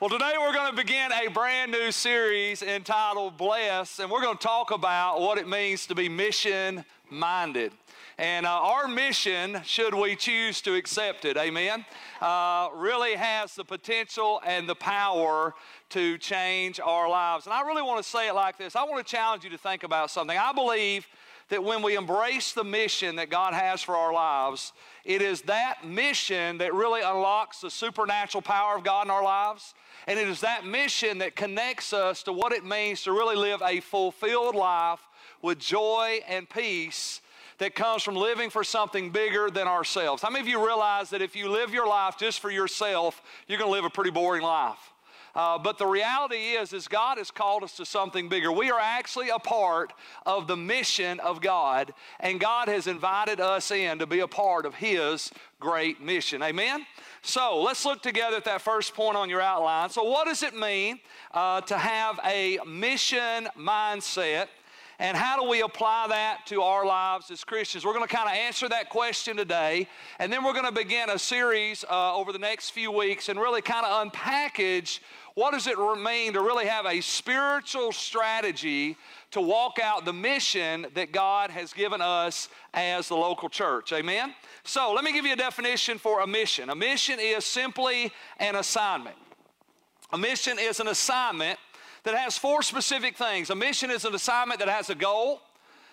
Well, today we're going to begin a brand new series entitled Bless, and we're going to talk about what it means to be mission minded. And uh, our mission, should we choose to accept it, amen, uh, really has the potential and the power to change our lives. And I really want to say it like this I want to challenge you to think about something. I believe that when we embrace the mission that God has for our lives, it is that mission that really unlocks the supernatural power of God in our lives. And it is that mission that connects us to what it means to really live a fulfilled life with joy and peace that comes from living for something bigger than ourselves. How many of you realize that if you live your life just for yourself, you're going to live a pretty boring life? Uh, but the reality is, is God has called us to something bigger. We are actually a part of the mission of God, and God has invited us in to be a part of His great mission. Amen? So let's look together at that first point on your outline. So, what does it mean uh, to have a mission mindset? And how do we apply that to our lives as Christians? We're going to kind of answer that question today. And then we're going to begin a series uh, over the next few weeks and really kind of unpackage what does it mean to really have a spiritual strategy to walk out the mission that God has given us as the local church. Amen? So let me give you a definition for a mission. A mission is simply an assignment. A mission is an assignment that has four specific things. A mission is an assignment that has a goal,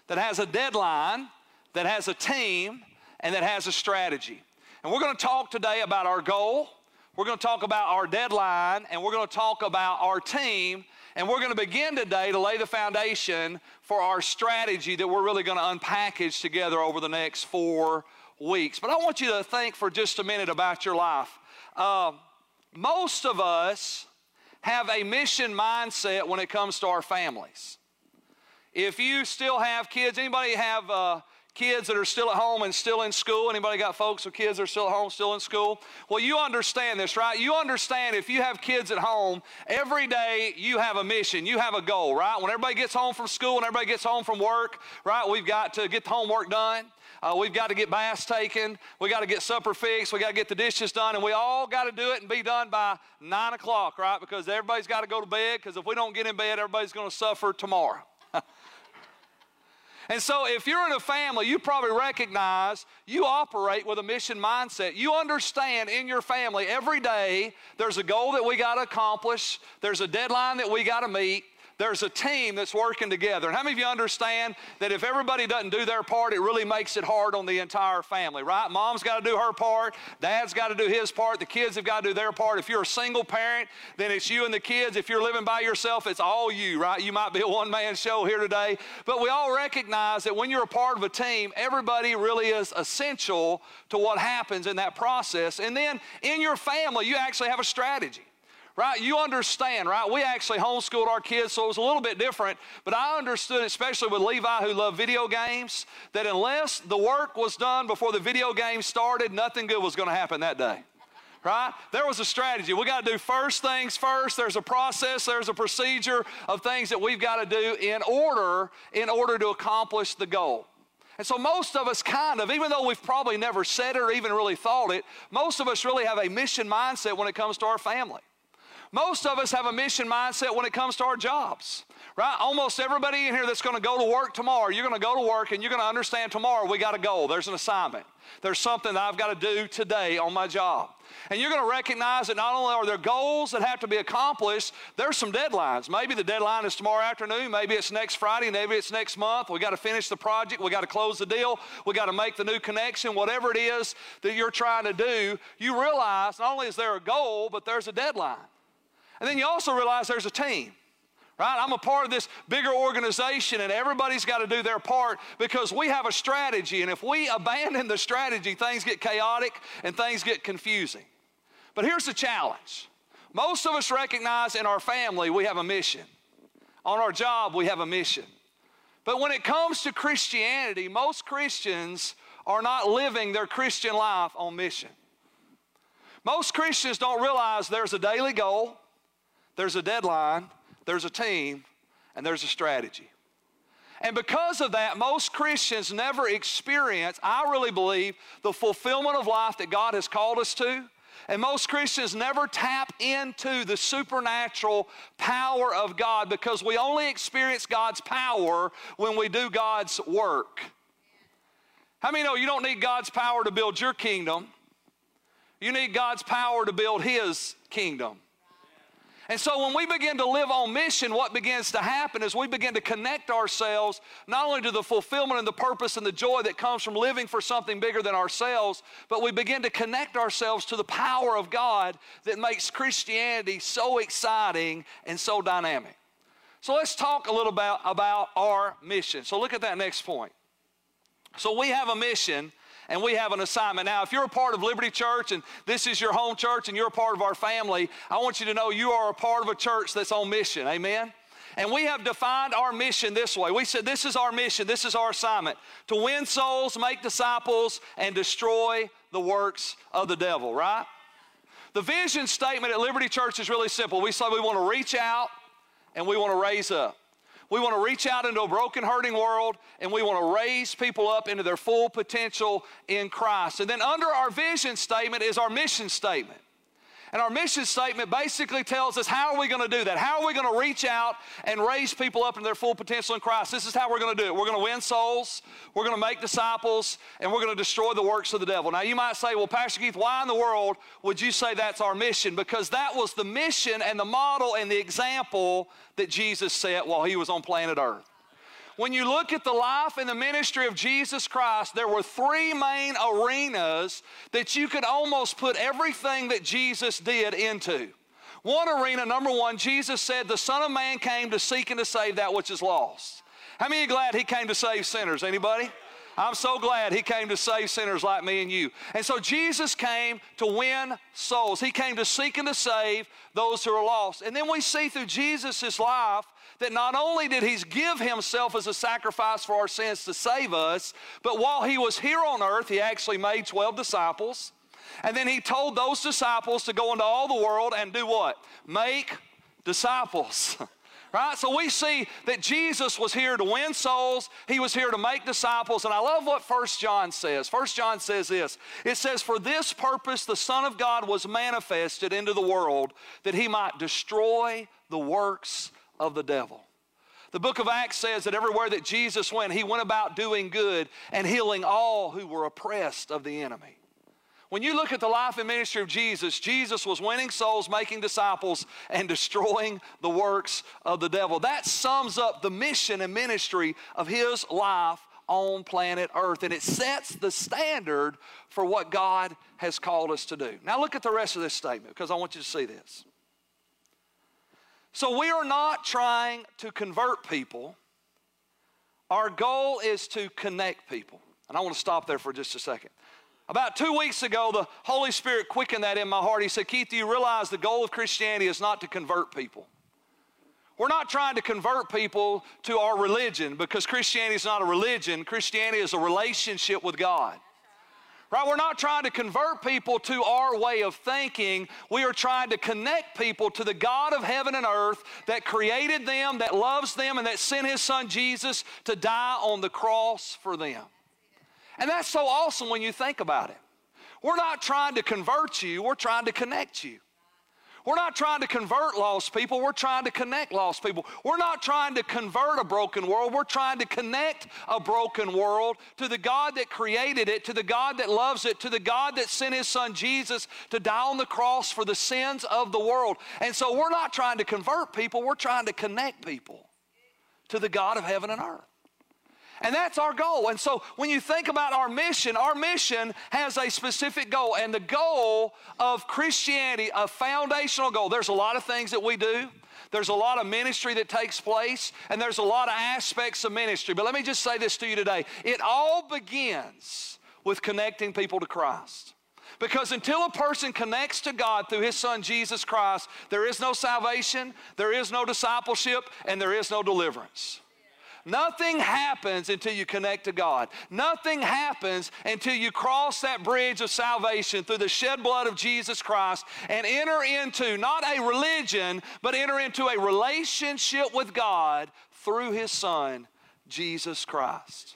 that has a deadline, that has a team, and that has a strategy. And we're going to talk today about our goal, we're going to talk about our deadline and we're going to talk about our team. And we're going to begin today to lay the foundation for our strategy that we're really going to unpackage together over the next four weeks. But I want you to think for just a minute about your life. Uh, most of us have a mission mindset when it comes to our families. If you still have kids, anybody have uh, kids that are still at home and still in school? Anybody got folks with kids that are still at home, still in school? Well, you understand this, right? You understand if you have kids at home, every day you have a mission, you have a goal, right? When everybody gets home from school and everybody gets home from work, right, we've got to get the homework done. Uh, we've got to get baths taken. We got to get supper fixed. We got to get the dishes done, and we all got to do it and be done by nine o'clock, right? Because everybody's got to go to bed. Because if we don't get in bed, everybody's going to suffer tomorrow. And so, if you're in a family, you probably recognize you operate with a mission mindset. You understand in your family every day there's a goal that we got to accomplish, there's a deadline that we got to meet, there's a team that's working together. And how many of you understand that if everybody doesn't do their part, it really makes it hard on the entire family, right? Mom's got to do her part, dad's got to do his part, the kids have got to do their part. If you're a single parent, then it's you and the kids. If you're living by yourself, it's all you, right? You might be a one man show here today. But we all recognize that when you're a part of a team, everybody really is essential to what happens in that process. And then in your family, you actually have a strategy right? You understand, right? We actually homeschooled our kids, so it was a little bit different. But I understood, especially with Levi, who loved video games, that unless the work was done before the video game started, nothing good was going to happen that day. Right? There was a strategy. We got to do first things first. There's a process, there's a procedure of things that we've got to do in order in order to accomplish the goal. And so most of us kind of, even though we've probably never said it or even really thought it, most of us really have a mission mindset when it comes to our family. Most of us have a mission mindset when it comes to our jobs, right? Almost everybody in here that's going to go to work tomorrow, you're going to go to work and you're going to understand tomorrow we got a goal. There's an assignment. There's something that I've got to do today on my job. And you're going to recognize that not only are there goals that have to be accomplished, there's some deadlines. Maybe the deadline is tomorrow afternoon, maybe it's next Friday, maybe it's next month. We got to finish the project, we got to close the deal, we got to make the new connection, whatever it is that you're trying to do, you realize not only is there a goal, but there's a deadline. And then you also realize there's a team. Right? I'm a part of this bigger organization, and everybody's got to do their part because we have a strategy. And if we abandon the strategy, things get chaotic and things get confusing. But here's the challenge most of us recognize in our family we have a mission, on our job, we have a mission. But when it comes to Christianity, most Christians are not living their Christian life on mission. Most Christians don't realize there's a daily goal, there's a deadline, there's a team, and there's a strategy. And because of that, most Christians never experience, I really believe, the fulfillment of life that God has called us to And most Christians never tap into the supernatural power of God because we only experience God's power when we do God's work. How many know you don't need God's power to build your kingdom? You need God's power to build His kingdom. And so when we begin to live on mission, what begins to happen is we begin to connect ourselves not only to the fulfillment and the purpose and the joy that comes from living for something bigger than ourselves, but we begin to connect ourselves to the power of God that makes Christianity so exciting and so dynamic. So let's talk a little about, about our mission. So look at that next point. So we have a mission and we have an assignment. Now, if you're a part of Liberty Church and this is your home church and you're a part of our family, I want you to know you are a part of a church that's on mission. Amen? And we have defined our mission this way. We said, This is our mission, this is our assignment to win souls, make disciples, and destroy the works of the devil, right? The vision statement at Liberty Church is really simple. We say we want to reach out and we want to raise up. We want to reach out into a broken, hurting world, and we want to raise people up into their full potential in Christ. And then under our vision statement is our mission statement. And our mission statement basically tells us how are we going to do that? How are we going to reach out and raise people up into their full potential in Christ? This is how we're going to do it. We're going to win souls, we're going to make disciples, and we're going to destroy the works of the devil. Now, you might say, well, Pastor Keith, why in the world would you say that's our mission? Because that was the mission and the model and the example that Jesus set while he was on planet Earth when you look at the life and the ministry of Jesus Christ, there were three main arenas that you could almost put everything that Jesus did into. One arena, number one, Jesus said, The Son of Man came to seek and to save that which is lost. How many are glad he came to save sinners? Anybody? I'm so glad he came to save sinners like me and you. And so Jesus came to win souls. He came to seek and to save those who are lost. And then we see through Jesus' life that not only did he give himself as a sacrifice for our sins to save us, but while he was here on earth, he actually made 12 disciples. And then he told those disciples to go into all the world and do what? Make disciples. right? So we see that Jesus was here to win souls, he was here to make disciples, and I love what First John says. First John says this. It says, "For this purpose the Son of God was manifested into the world that he might destroy the works of the devil." The book of Acts says that everywhere that Jesus went, he went about doing good and healing all who were oppressed of the enemy. When you look at the life and ministry of Jesus, Jesus was winning souls, making disciples, and destroying the works of the devil. That sums up the mission and ministry of his life on planet Earth, and it sets the standard for what God has called us to do. Now, look at the rest of this statement because I want you to see this. So, we are not trying to convert people, our goal is to connect people. And I want to stop there for just a second. About two weeks ago, the Holy Spirit quickened that in my heart. He said, Keith, do you realize the goal of Christianity is not to convert people? We're not trying to convert people to our religion because Christianity is not a religion. Christianity is a relationship with God. Right? We're not trying to convert people to our way of thinking. We are trying to connect people to the God of heaven and earth that created them, that loves them, and that sent his son Jesus to die on the cross for them. And that's so awesome when you think about it. We're not trying to convert you, we're trying to connect you. We're not trying to convert lost people, we're trying to connect lost people. We're not trying to convert a broken world, we're trying to connect a broken world to the God that created it, to the God that loves it, to the God that sent his son Jesus to die on the cross for the sins of the world. And so we're not trying to convert people, we're trying to connect people to the God of heaven and earth. And that's our goal. And so when you think about our mission, our mission has a specific goal. And the goal of Christianity, a foundational goal, there's a lot of things that we do. There's a lot of ministry that takes place, and there's a lot of aspects of ministry. But let me just say this to you today it all begins with connecting people to Christ. Because until a person connects to God through his son Jesus Christ, there is no salvation, there is no discipleship, and there is no deliverance. Nothing happens until you connect to God. Nothing happens until you cross that bridge of salvation through the shed blood of Jesus Christ and enter into not a religion, but enter into a relationship with God through His Son, Jesus Christ.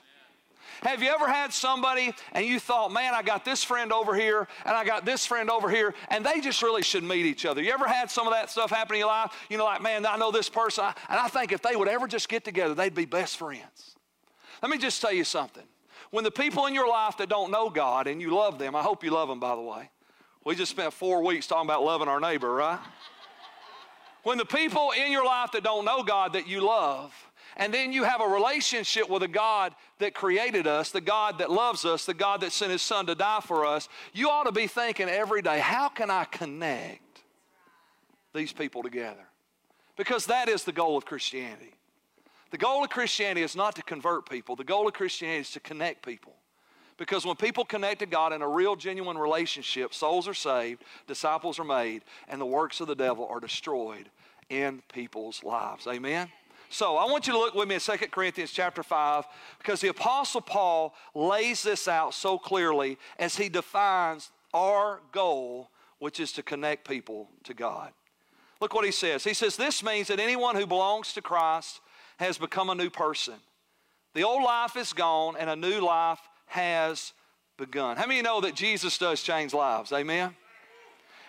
Have you ever had somebody and you thought, man, I got this friend over here and I got this friend over here, and they just really should meet each other? You ever had some of that stuff happen in your life? You know, like, man, I know this person, and I think if they would ever just get together, they'd be best friends. Let me just tell you something. When the people in your life that don't know God and you love them, I hope you love them, by the way. We just spent four weeks talking about loving our neighbor, right? when the people in your life that don't know God that you love, and then you have a relationship with a God that created us, the God that loves us, the God that sent his son to die for us, you ought to be thinking every day, how can I connect these people together? Because that is the goal of Christianity. The goal of Christianity is not to convert people, the goal of Christianity is to connect people. Because when people connect to God in a real, genuine relationship, souls are saved, disciples are made, and the works of the devil are destroyed in people's lives. Amen? So I want you to look with me in 2 Corinthians chapter 5 because the Apostle Paul lays this out so clearly as he defines our goal, which is to connect people to God. Look what he says. He says, This means that anyone who belongs to Christ has become a new person. The old life is gone and a new life has begun. How many know that Jesus does change lives? Amen?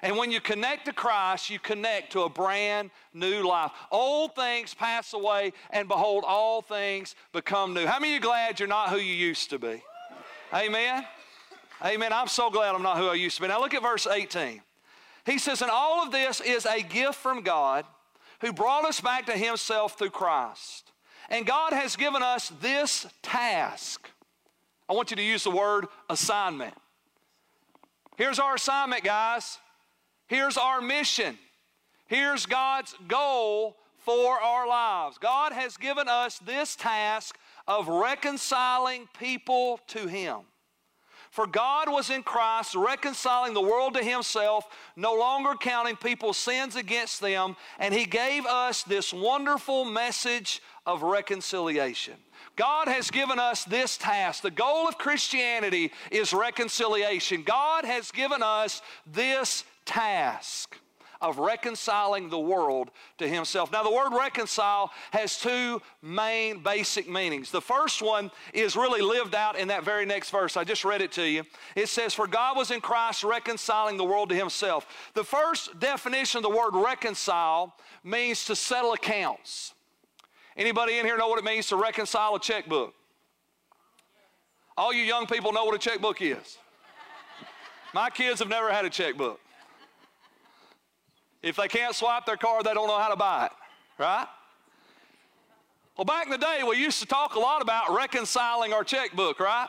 And when you connect to Christ, you connect to a brand new life. Old things pass away, and behold, all things become new. How many of you glad you're not who you used to be? Amen? Amen. I'm so glad I'm not who I used to be. Now look at verse 18. He says, And all of this is a gift from God who brought us back to Himself through Christ. And God has given us this task I want you to use the word assignment. Here's our assignment, guys. Here's our mission. Here's God's goal for our lives. God has given us this task of reconciling people to Him. For God was in Christ reconciling the world to Himself, no longer counting people's sins against them, and He gave us this wonderful message of reconciliation. God has given us this task. The goal of Christianity is reconciliation. God has given us this task of reconciling the world to himself. Now, the word reconcile has two main basic meanings. The first one is really lived out in that very next verse. I just read it to you. It says, For God was in Christ reconciling the world to himself. The first definition of the word reconcile means to settle accounts. Anybody in here know what it means to reconcile a checkbook? All you young people know what a checkbook is. My kids have never had a checkbook. If they can't swipe their card, they don't know how to buy it, right? Well, back in the day, we used to talk a lot about reconciling our checkbook, right?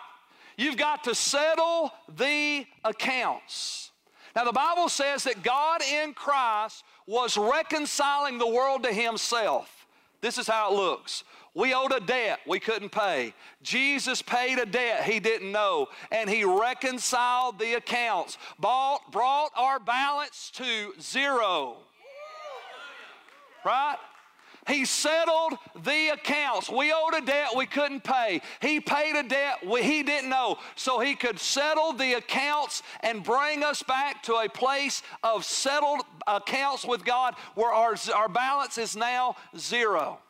You've got to settle the accounts. Now, the Bible says that God in Christ was reconciling the world to Himself. This is how it looks. We owed a debt we couldn't pay. Jesus paid a debt he didn't know, and he reconciled the accounts, bought, brought our balance to zero. Right? He settled the accounts. We owed a debt we couldn't pay. He paid a debt we, he didn't know. So he could settle the accounts and bring us back to a place of settled accounts with God where our, our balance is now zero.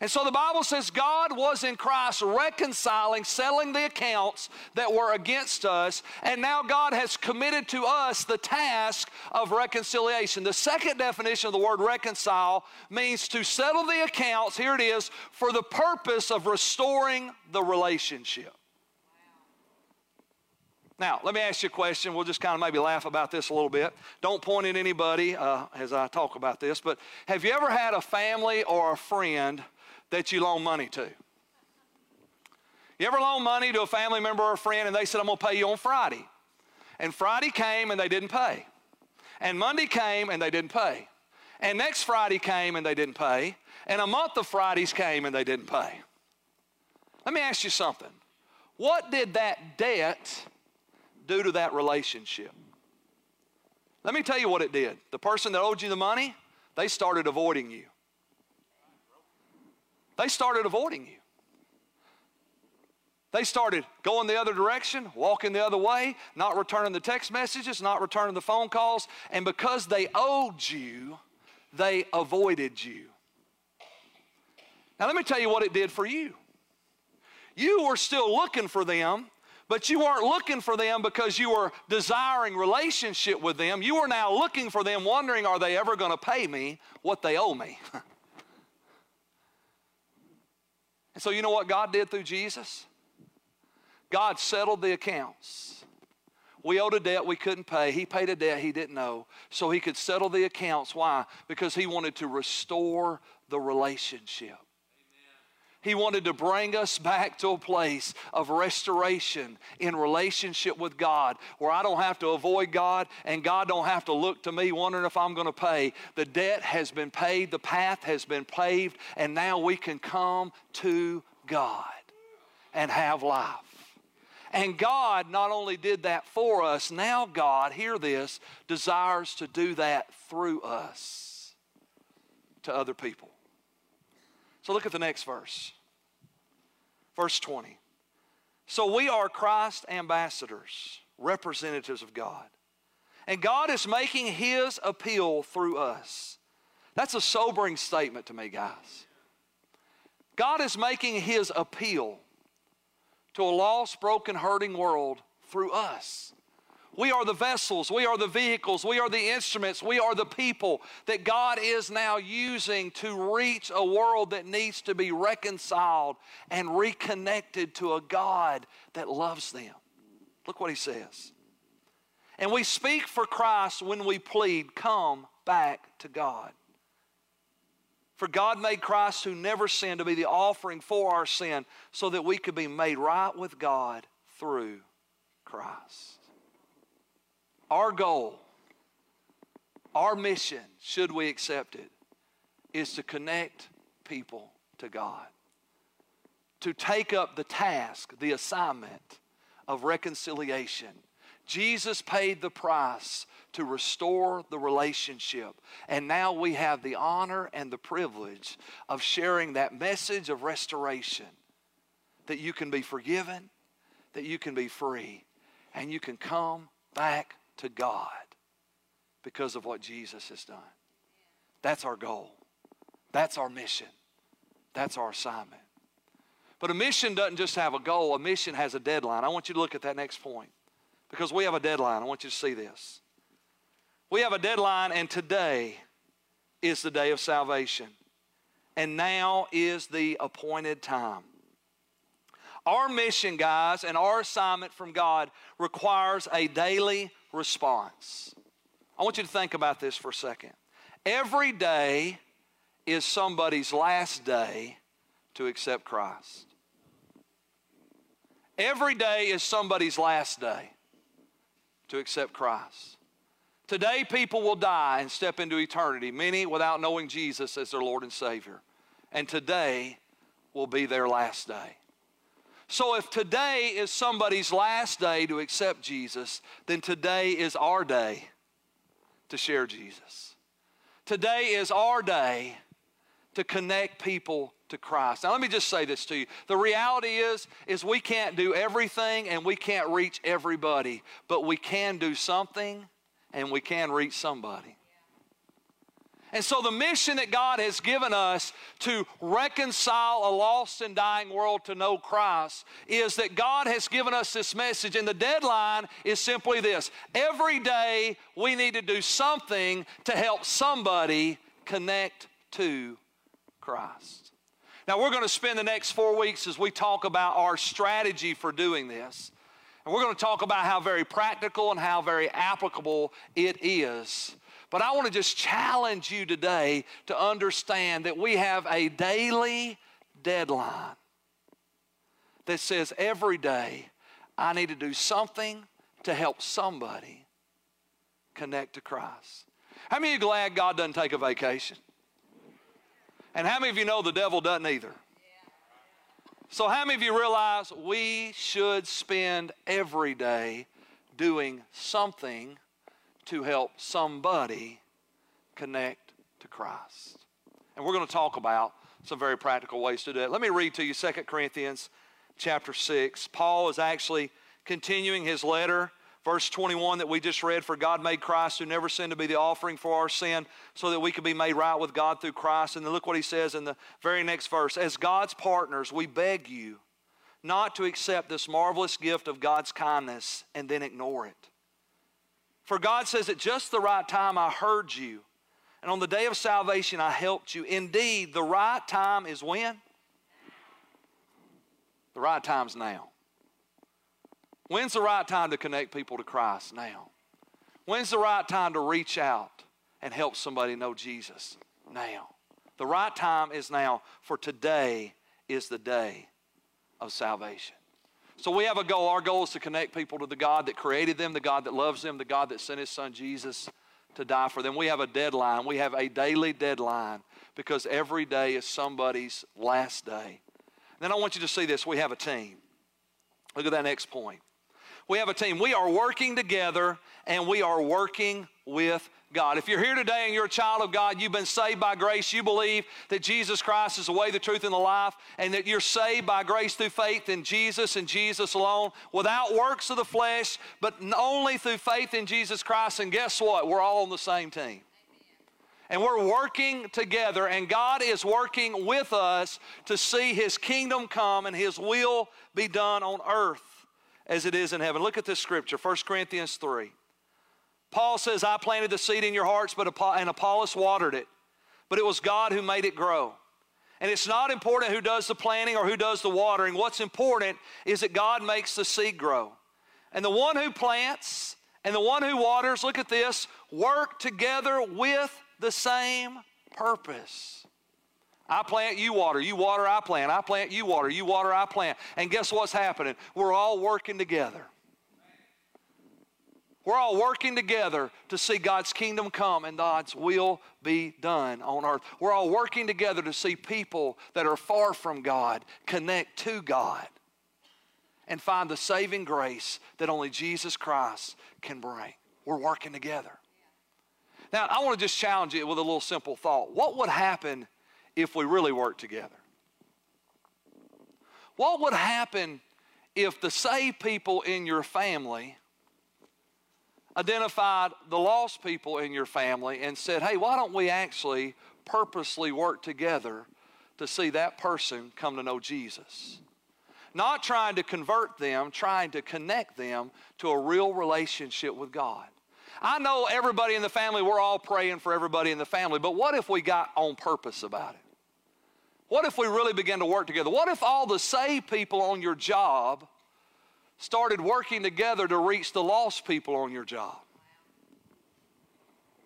And so the Bible says God was in Christ reconciling, settling the accounts that were against us, and now God has committed to us the task of reconciliation. The second definition of the word reconcile means to settle the accounts, here it is, for the purpose of restoring the relationship. Now, let me ask you a question. We'll just kind of maybe laugh about this a little bit. Don't point at anybody uh, as I talk about this, but have you ever had a family or a friend that you loan money to. You ever loan money to a family member or a friend and they said, I'm going to pay you on Friday? And Friday came and they didn't pay. And Monday came and they didn't pay. And next Friday came and they didn't pay. And a month of Fridays came and they didn't pay. Let me ask you something. What did that debt do to that relationship? Let me tell you what it did. The person that owed you the money, they started avoiding you. They started avoiding you. They started going the other direction, walking the other way, not returning the text messages, not returning the phone calls. And because they owed you, they avoided you. Now, let me tell you what it did for you. You were still looking for them, but you weren't looking for them because you were desiring relationship with them. You were now looking for them, wondering, are they ever going to pay me what they owe me? and so, you know what God did through Jesus? God settled the accounts. We owed a debt we couldn't pay. He paid a debt he didn't owe. So he could settle the accounts. Why? Because he wanted to restore the relationship. He wanted to bring us back to a place of restoration in relationship with God where I don't have to avoid God and God don't have to look to me wondering if I'm going to pay. The debt has been paid, the path has been paved, and now we can come to God and have life. And God not only did that for us, now God, hear this, desires to do that through us to other people. So look at the next verse. Verse 20. So we are Christ ambassadors, representatives of God. And God is making his appeal through us. That's a sobering statement to me, guys. God is making his appeal to a lost, broken, hurting world through us. We are the vessels, we are the vehicles, we are the instruments, we are the people that God is now using to reach a world that needs to be reconciled and reconnected to a God that loves them. Look what he says. And we speak for Christ when we plead, Come back to God. For God made Christ who never sinned to be the offering for our sin so that we could be made right with God through Christ. Our goal, our mission, should we accept it, is to connect people to God. To take up the task, the assignment of reconciliation. Jesus paid the price to restore the relationship. And now we have the honor and the privilege of sharing that message of restoration that you can be forgiven, that you can be free, and you can come back to God because of what Jesus has done. That's our goal. That's our mission. That's our assignment. But a mission doesn't just have a goal, a mission has a deadline. I want you to look at that next point because we have a deadline. I want you to see this. We have a deadline, and today is the day of salvation. And now is the appointed time. Our mission, guys, and our assignment from God requires a daily response. I want you to think about this for a second. Every day is somebody's last day to accept Christ. Every day is somebody's last day to accept Christ. Today, people will die and step into eternity, many without knowing Jesus as their Lord and Savior. And today will be their last day. So, if today is somebody's last day to accept Jesus, then today is our day to share Jesus. Today is our day to connect people to Christ. Now let me just say this to you. The reality is is we can't do everything and we can't reach everybody, but we can do something and we can reach somebody. And so, the mission that God has given us to reconcile a lost and dying world to know Christ is that God has given us this message, and the deadline is simply this every day we need to do something to help somebody connect to Christ. Now, we're going to spend the next four weeks as we talk about our strategy for doing this. And we're going to talk about how very practical and how very applicable it is. But I want to just challenge you today to understand that we have a daily deadline that says every day I need to do something to help somebody connect to Christ. How many of you glad God doesn't take a vacation? And how many of you know the devil doesn't either? So, how many of you realize we should spend every day doing something to help somebody connect to Christ? And we're going to talk about some very practical ways to do it. Let me read to you 2 Corinthians chapter 6. Paul is actually continuing his letter Verse 21 that we just read, for God made Christ who never sinned to be the offering for our sin so that we could be made right with God through Christ. And then look what he says in the very next verse. As God's partners, we beg you, not to accept this marvelous gift of God's kindness and then ignore it. For God says, At just the right time I heard you, and on the day of salvation I helped you. Indeed, the right time is when? The right time's now. When's the right time to connect people to Christ? Now. When's the right time to reach out and help somebody know Jesus? Now. The right time is now, for today is the day of salvation. So we have a goal. Our goal is to connect people to the God that created them, the God that loves them, the God that sent his son Jesus to die for them. We have a deadline. We have a daily deadline because every day is somebody's last day. Then I want you to see this. We have a team. Look at that next point. We have a team. We are working together and we are working with God. If you're here today and you're a child of God, you've been saved by grace, you believe that Jesus Christ is the way, the truth, and the life, and that you're saved by grace through faith in Jesus and Jesus alone, without works of the flesh, but only through faith in Jesus Christ. And guess what? We're all on the same team. And we're working together, and God is working with us to see His kingdom come and His will be done on earth as it is in heaven. Look at this scripture, 1 Corinthians 3. Paul says, I planted the seed in your hearts, but and Apollos watered it. But it was God who made it grow. And it's not important who does the planting or who does the watering. What's important is that God makes the seed grow. And the one who plants and the one who waters, look at this, work together with the same purpose. I plant, you water. You water, I plant. I plant, you water. You water, I plant. And guess what's happening? We're all working together. We're all working together to see God's kingdom come and God's will be done on earth. We're all working together to see people that are far from God connect to God and find the saving grace that only Jesus Christ can bring. We're working together. Now, I want to just challenge you with a little simple thought. What would happen if we really worked together? What would happen if the saved people in your family identified the lost people in your family and said, hey, why don't we actually purposely work together to see that person come to know Jesus? Not trying to convert them, trying to connect them to a real relationship with God. I know everybody in the family, we're all praying for everybody in the family, but what if we got on purpose about it? What if we really began to work together? What if all the saved people on your job started working together to reach the lost people on your job.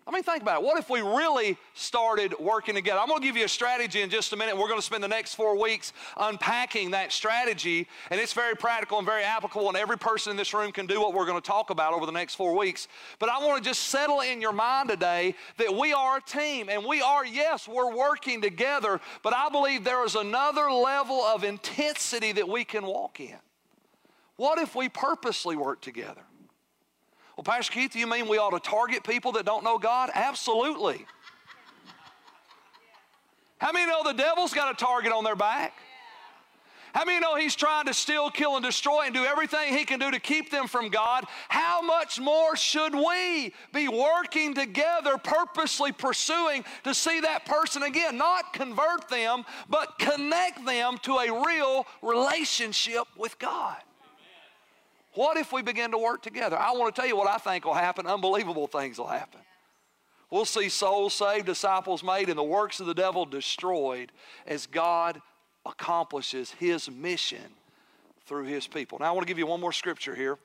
I mean, think about it. What if we really started working together? I'm going to give you a strategy in just a minute. We're going to spend the next four weeks unpacking that strategy, and it's very practical and very applicable, and every person in this room can do what we're going to talk about over the next four weeks. But I want to just settle in your mind today that we are a team, and we are, yes, we're working together, but I believe there is another level of intensity that we can walk in. What if we purposely work together? Well, Pastor Keith, you mean we ought to target people that don't know God? Absolutely. How many know the devil's got a target on their back? How many know he's trying to steal, kill, and destroy and do everything he can do to keep them from God? How much more should we be working together, purposely pursuing to see that person again? Not convert them, but connect them to a real relationship with God. What if we begin to work together? I want to tell you what I think will happen. Unbelievable things will happen. We'll see souls saved, disciples made, and the works of the devil destroyed as God accomplishes his mission through his people. Now, I want to give you one more scripture here.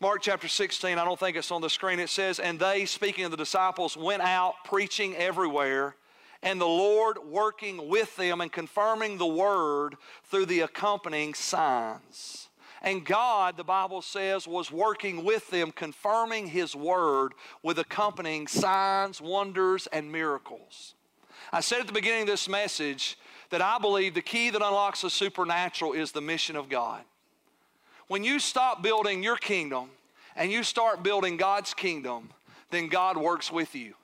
Mark chapter 16, I don't think it's on the screen. It says, And they, speaking of the disciples, went out preaching everywhere, and the Lord working with them and confirming the word through the accompanying signs. And God, the Bible says, was working with them, confirming His word with accompanying signs, wonders, and miracles. I said at the beginning of this message that I believe the key that unlocks the supernatural is the mission of God. When you stop building your kingdom and you start building God's kingdom, then God works with you.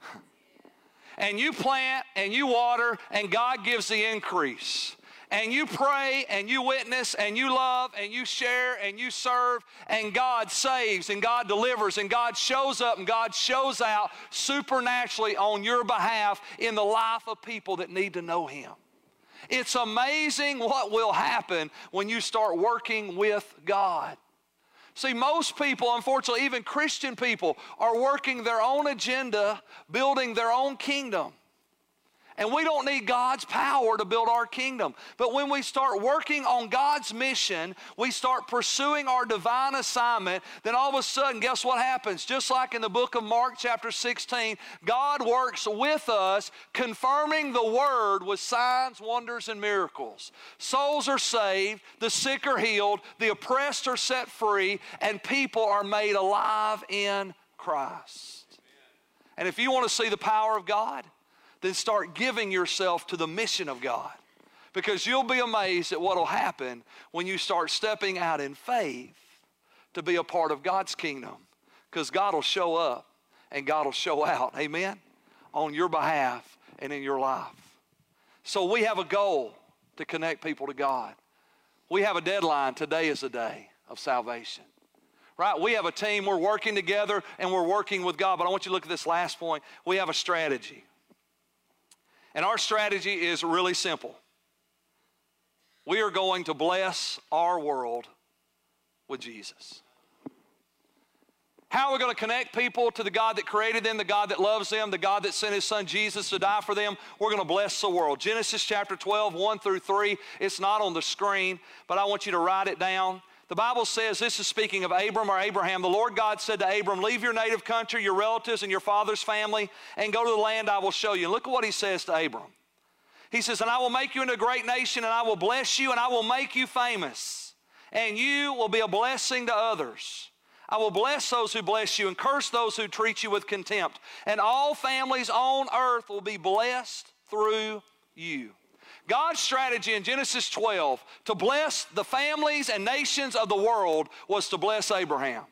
and you plant and you water, and God gives the increase and you pray and you witness and you love and you share and you serve and God saves and God delivers and God shows up and God shows out supernaturally on your behalf in the life of people that need to know Him. It's amazing what will happen when you start working with God. See, most people, unfortunately, even Christian people, are working their own agenda, building their own kingdom. And we don't need God's power to build our kingdom. But when we start working on God's mission, we start pursuing our divine assignment, then all of a sudden, guess what happens? Just like in the book of Mark, chapter 16, God works with us, confirming the word with signs, wonders, and miracles. Souls are saved, the sick are healed, the oppressed are set free, and people are made alive in Christ. And if you want to see the power of God, then start giving yourself to the mission of God. Because you'll be amazed at what will happen when you start stepping out in faith to be a part of God's kingdom. Because God will show up and God will show out, amen, on your behalf and in your life. So we have a goal to connect people to God. We have a deadline. Today is the day of salvation. Right? We have a team, we're working together, and we're working with God. But I want you to look at this last point. We have a strategy. And our strategy is really simple. We are going to bless our world with Jesus. How are we going to connect people to the God that created them, the God that loves them, the God that sent his son Jesus to die for them? We're going to bless the world. Genesis chapter 12, 1 through 3. It's not on the screen, but I want you to write it down. The Bible says, this is speaking of Abram or Abraham. The Lord God said to Abram, Leave your native country, your relatives, and your father's family, and go to the land I will show you. And look at what he says to Abram. He says, And I will make you into a great nation, and I will bless you, and I will make you famous, and you will be a blessing to others. I will bless those who bless you, and curse those who treat you with contempt. And all families on earth will be blessed through you. God's strategy in Genesis 12 to bless the families and nations of the world was to bless Abraham.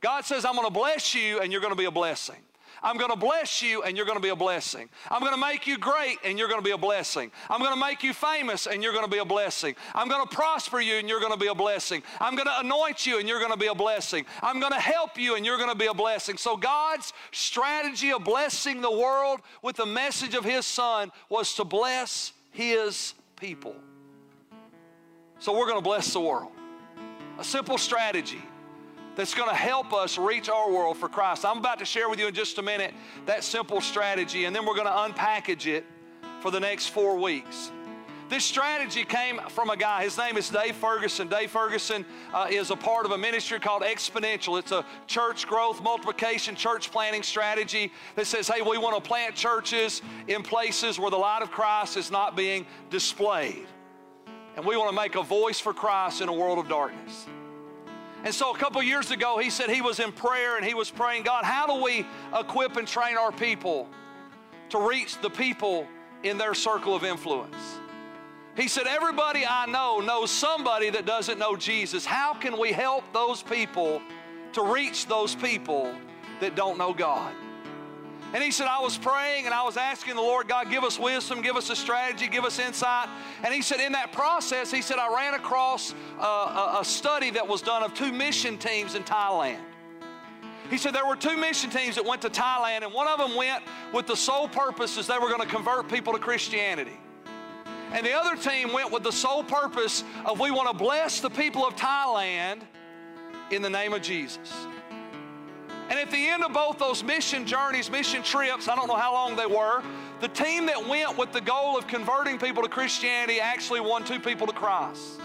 God says, I'm going to bless you and you're going to be a blessing. I'm going to bless you and you're going to be a blessing. I'm going to make you great and you're going to be a blessing. I'm going to make you famous and you're going to be a blessing. I'm going to prosper you and you're going to be a blessing. I'm going to anoint you and you're going to be a blessing. I'm going to help you and you're going to be a blessing. So God's strategy of blessing the world with the message of his son was to bless his people. So we're going to bless the world. A simple strategy that's going to help us reach our world for Christ. I'm about to share with you in just a minute that simple strategy, and then we're going to unpackage it for the next four weeks. This strategy came from a guy. His name is Dave Ferguson. Dave Ferguson uh, is a part of a ministry called Exponential. It's a church growth, multiplication, church planting strategy that says, hey, we want to plant churches in places where the light of Christ is not being displayed. And we want to make a voice for Christ in a world of darkness. And so a couple years ago, he said he was in prayer and he was praying, God, how do we equip and train our people to reach the people in their circle of influence? He said, Everybody I know knows somebody that doesn't know Jesus. How can we help those people to reach those people that don't know God? And he said, I was praying and I was asking the Lord, God, give us wisdom, give us a strategy, give us insight. And he said, in that process, he said, I ran across a, a, a study that was done of two mission teams in Thailand. He said there were two mission teams that went to Thailand, and one of them went with the sole purpose is they were going to convert people to Christianity. And the other team went with the sole purpose of we want to bless the people of Thailand in the name of Jesus. And at the end of both those mission journeys, mission trips, I don't know how long they were, the team that went with the goal of converting people to Christianity actually won two people to Christ.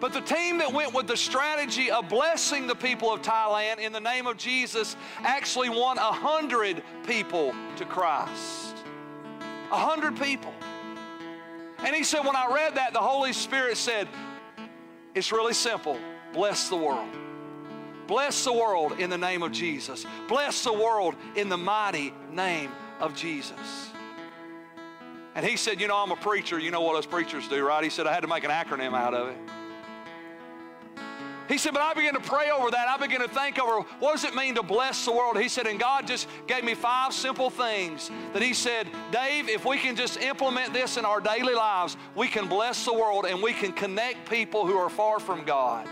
But the team that went with the strategy of blessing the people of Thailand in the name of Jesus actually won a hundred people to Christ. A hundred people. And he said, when I read that, the Holy Spirit said, it's really simple. Bless the world. Bless the world in the name of Jesus. Bless the world in the mighty name of Jesus. And he said, You know, I'm a preacher. You know what us preachers do, right? He said, I had to make an acronym out of it. He said, but I began to pray over that. I began to think over what does it mean to bless the world? He said, and God just gave me five simple things that He said, Dave, if we can just implement this in our daily lives, we can bless the world and we can connect people who are far from God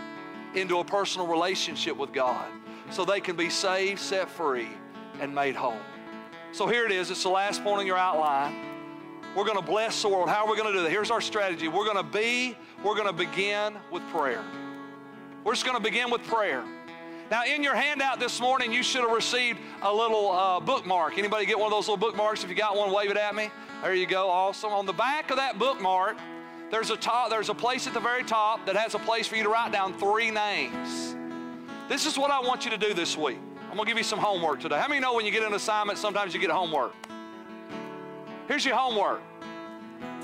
into a personal relationship with God so they can be saved, set free, and made whole. So here it is. It's the last point in your outline. We're going to bless the world. How are we going to do that? Here's our strategy. We're going to be, we're going to begin with prayer. We're just going to begin with prayer. Now, in your handout this morning, you should have received a little uh, bookmark. Anybody get one of those little bookmarks? If you got one, wave it at me. There you go. Awesome. On the back of that bookmark, there's a top, there's a place at the very top that has a place for you to write down three names. This is what I want you to do this week. I'm going to give you some homework today. How many know when you get an assignment, sometimes you get homework? Here's your homework.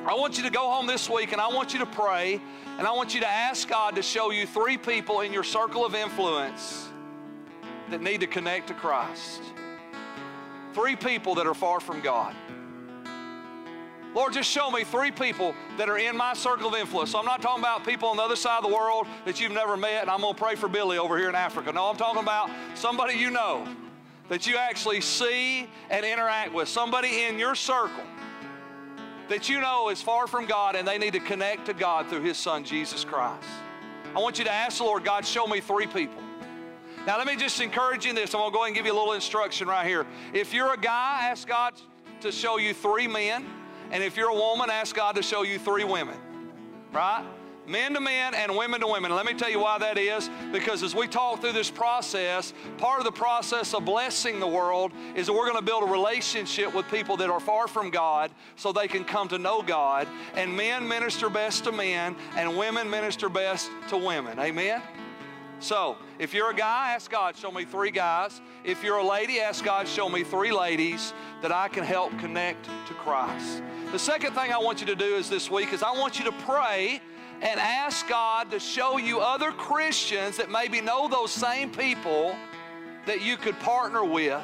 I want you to go home this week and I want you to pray and I want you to ask God to show you three people in your circle of influence that need to connect to Christ. Three people that are far from God. Lord, just show me three people that are in my circle of influence. So I'm not talking about people on the other side of the world that you've never met, and I'm going to pray for Billy over here in Africa. No, I'm talking about somebody you know that you actually see and interact with, somebody in your circle that you know is far from God and they need to connect to God through His Son, Jesus Christ. I want you to ask the Lord, God, show me three people. Now, let me just encourage you in this. I'm going to go ahead and give you a little instruction right here. If you're a guy, ask God to show you three men. And if you're a woman, ask God to show you three women. Right? Men to men and women to women. let me tell you why that is. Because as we talk through this process, part of the process of blessing the world is that we're going to build a relationship with people that are far from God so they can come to know God. And men minister best to men, and women minister best to women. Amen? So, if you're a guy, ask God, show me three guys. If you're a lady, ask God, show me three ladies that I can help connect to Christ. The second thing I want you to do is this week is I want you to pray and ask God to show you other Christians that maybe know those same people that you could partner with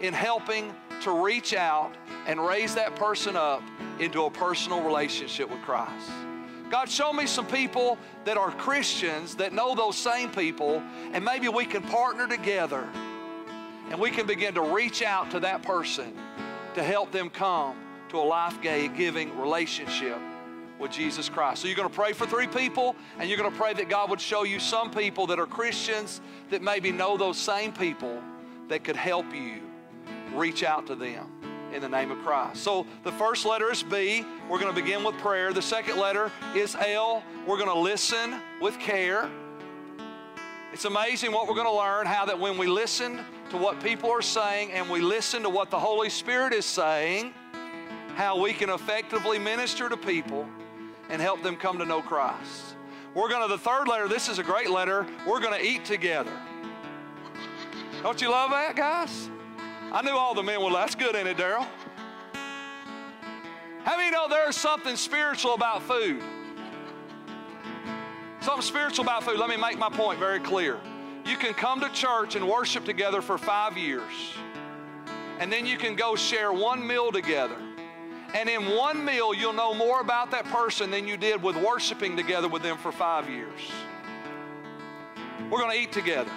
in helping to reach out and raise that person up into a personal relationship with Christ. God, show me some people that are Christians that know those same people, and maybe we can partner together and we can begin to reach out to that person to help them come to a life giving relationship with Jesus Christ. So you're going to pray for three people, and you're going to pray that God would show you some people that are Christians that maybe know those same people that could help you reach out to them in the name of Christ. So the first letter is B. We're going to begin with prayer. The second letter is L. We're going to listen with care. It's amazing what we're going to learn how that when we listen to what people are saying and we listen to what the Holy Spirit is saying, how we can effectively minister to people and help them come to know Christ. We're going to, the third letter, this is a great letter, we're going to eat together. Don't you love that, guys? I knew all the men were, that's good, ain't it, Daryl? How many know there's something spiritual about food? Something spiritual about food. Let me make my point very clear. You can come to church and worship together for five years, and then you can go share one meal together and in one meal, you'll know more about that person than you did with worshiping together with them for five years. We're going to eat together.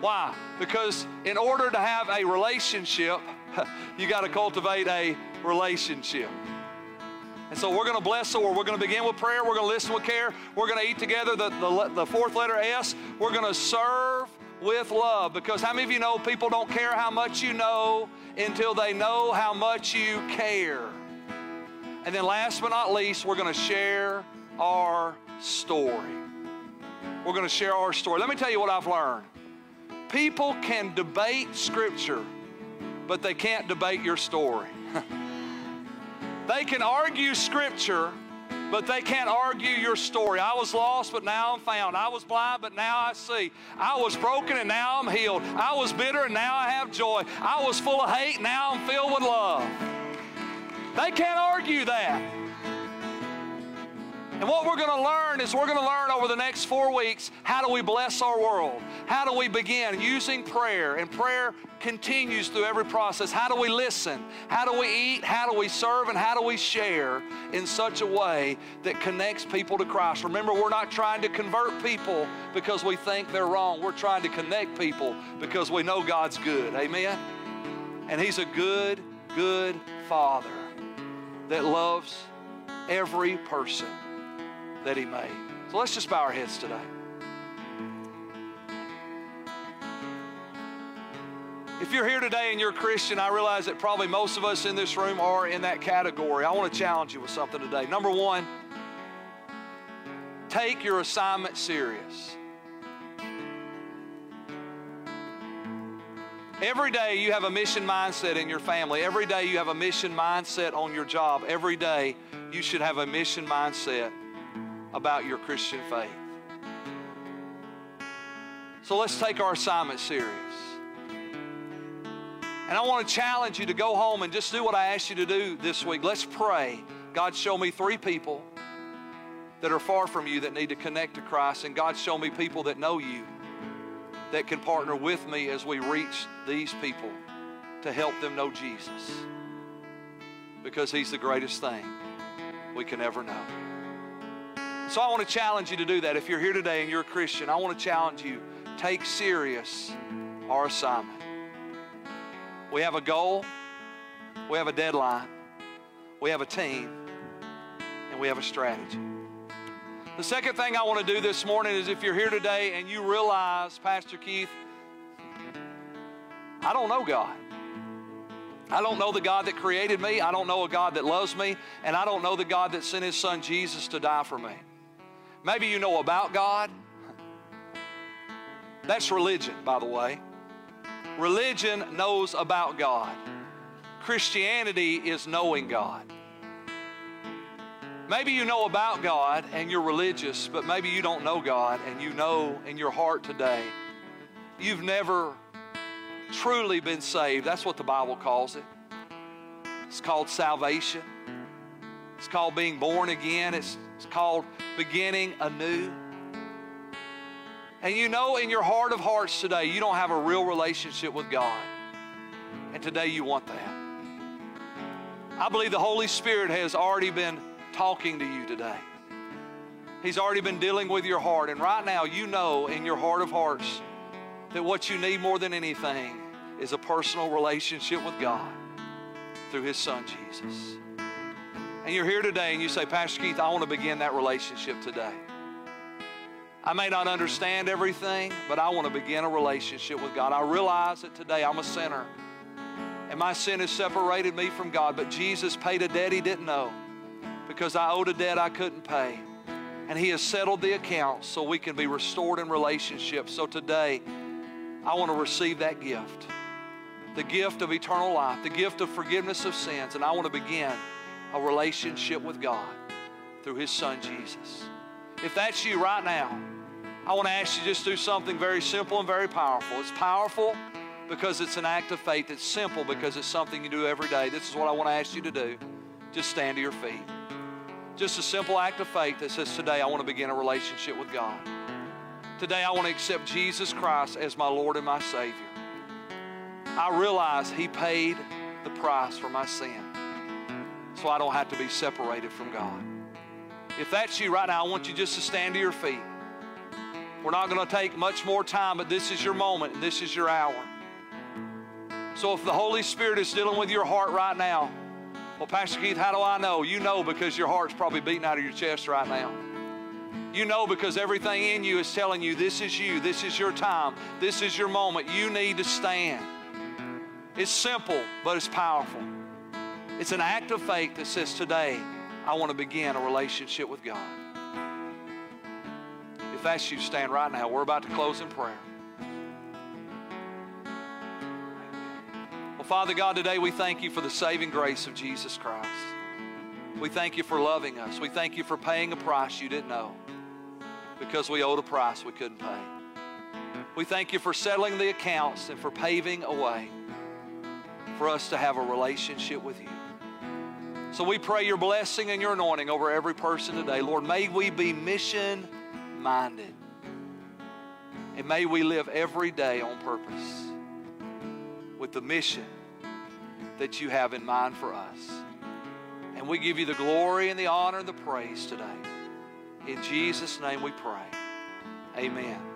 Why? Because in order to have a relationship, you got to cultivate a relationship. And so we're going to bless the Lord. We're going to begin with prayer. We're going to listen with care. We're going to eat together. The, the, the fourth letter S, we're going to serve with love. Because how many of you know people don't care how much you know until they know how much you care? And then last but not least, we're going to share our story. We're going to share our story. Let me tell you what I've learned. People can debate Scripture, but they can't debate your story. they can argue Scripture, but they can't argue your story. I was lost, but now I'm found. I was blind, but now I see. I was broken, and now I'm healed. I was bitter, and now I have joy. I was full of hate, now I'm filled with love. They can't argue that. And what we're going to learn is we're going to learn over the next four weeks how do we bless our world? How do we begin using prayer? And prayer continues through every process. How do we listen? How do we eat? How do we serve? And how do we share in such a way that connects people to Christ? Remember, we're not trying to convert people because we think they're wrong. We're trying to connect people because we know God's good. Amen? And He's a good, good Father that loves every person that He made. So let's just bow our heads today. If you're here today and you're a Christian, I realize that probably most of us in this room are in that category. I want to challenge you with something today. Number one, take your assignment serious. Every day you have a mission mindset in your family. Every day you have a mission mindset on your job. Every day you should have a mission mindset about your Christian faith. So let's take our assignment serious. And I want to challenge you to go home and just do what I asked you to do this week. Let's pray. God, show me three people that are far from you that need to connect to Christ. And God, show me people that know you that can partner with me as we reach these people to help them know Jesus. Because He's the greatest thing we can ever know. So I want to challenge you to do that. If you're here today and you're a Christian, I want to challenge you take serious our assignment. We have a goal, we have a deadline, we have a team, and we have a strategy. The second thing I want to do this morning is if you're here today and you realize, Pastor Keith, I don't know God. I don't know the God that created me. I don't know a God that loves me. And I don't know the God that sent his son Jesus to die for me. Maybe you know about God. That's religion, by the way. Religion knows about God. Christianity is knowing God. Maybe you know about God and you're religious, but maybe you don't know God and you know in your heart today you've never truly been saved. That's what the Bible calls it. It's called salvation. It's called being born again. It's, it's called beginning anew. And you know in your heart of hearts today, you don't have a real relationship with God. And today you want that. I believe the Holy Spirit has already been talking to you today. He's already been dealing with your heart. And right now, you know in your heart of hearts that what you need more than anything is a personal relationship with God through His Son, Jesus. And you're here today and you say, Pastor Keith, I want to begin that relationship today. I may not understand everything, but I want to begin a relationship with God. I realize that today I'm a sinner and my sin has separated me from God, but Jesus paid a debt He didn't know because I owed a debt I couldn't pay. And He has settled the account so we can be restored in relationship. So today, I want to receive that gift the gift of eternal life, the gift of forgiveness of sins, and I want to begin a relationship with God through His Son Jesus. If that's you right now, I want to ask you just do something very simple and very powerful. It's powerful because it's an act of faith. It's simple because it's something you do every day. This is what I want to ask you to do. Just stand to your feet. Just a simple act of faith that says, Today I want to begin a relationship with God. Today I want to accept Jesus Christ as my Lord and my Savior. I realize He paid the price for my sin so I don't have to be separated from God. If that's you right now, I want you just to stand to your feet. We're not going to take much more time, but this is your moment and this is your hour. So if the Holy Spirit is dealing with your heart right now, well, Pastor Keith, how do I know? You know because your heart's probably beating out of your chest right now. You know because everything in you is telling you this is you, this is your time, this is your moment. You need to stand. It's simple, but it's powerful. It's an act of faith that says, Today, I want to begin a relationship with God. If that's you, stand right now. We're about to close in prayer. Well, Father God, today we thank you for the saving grace of Jesus Christ. We thank you for loving us. We thank you for paying a price you didn't know because we owed a price we couldn't pay. We thank you for settling the accounts and for paving a way for us to have a relationship with you. So we pray your blessing and your anointing over every person today. Lord, may we be mission minded. And may we live every day on purpose with the mission that you have in mind for us. And we give you the glory and the honor and the praise today. In Jesus' name we pray. Amen.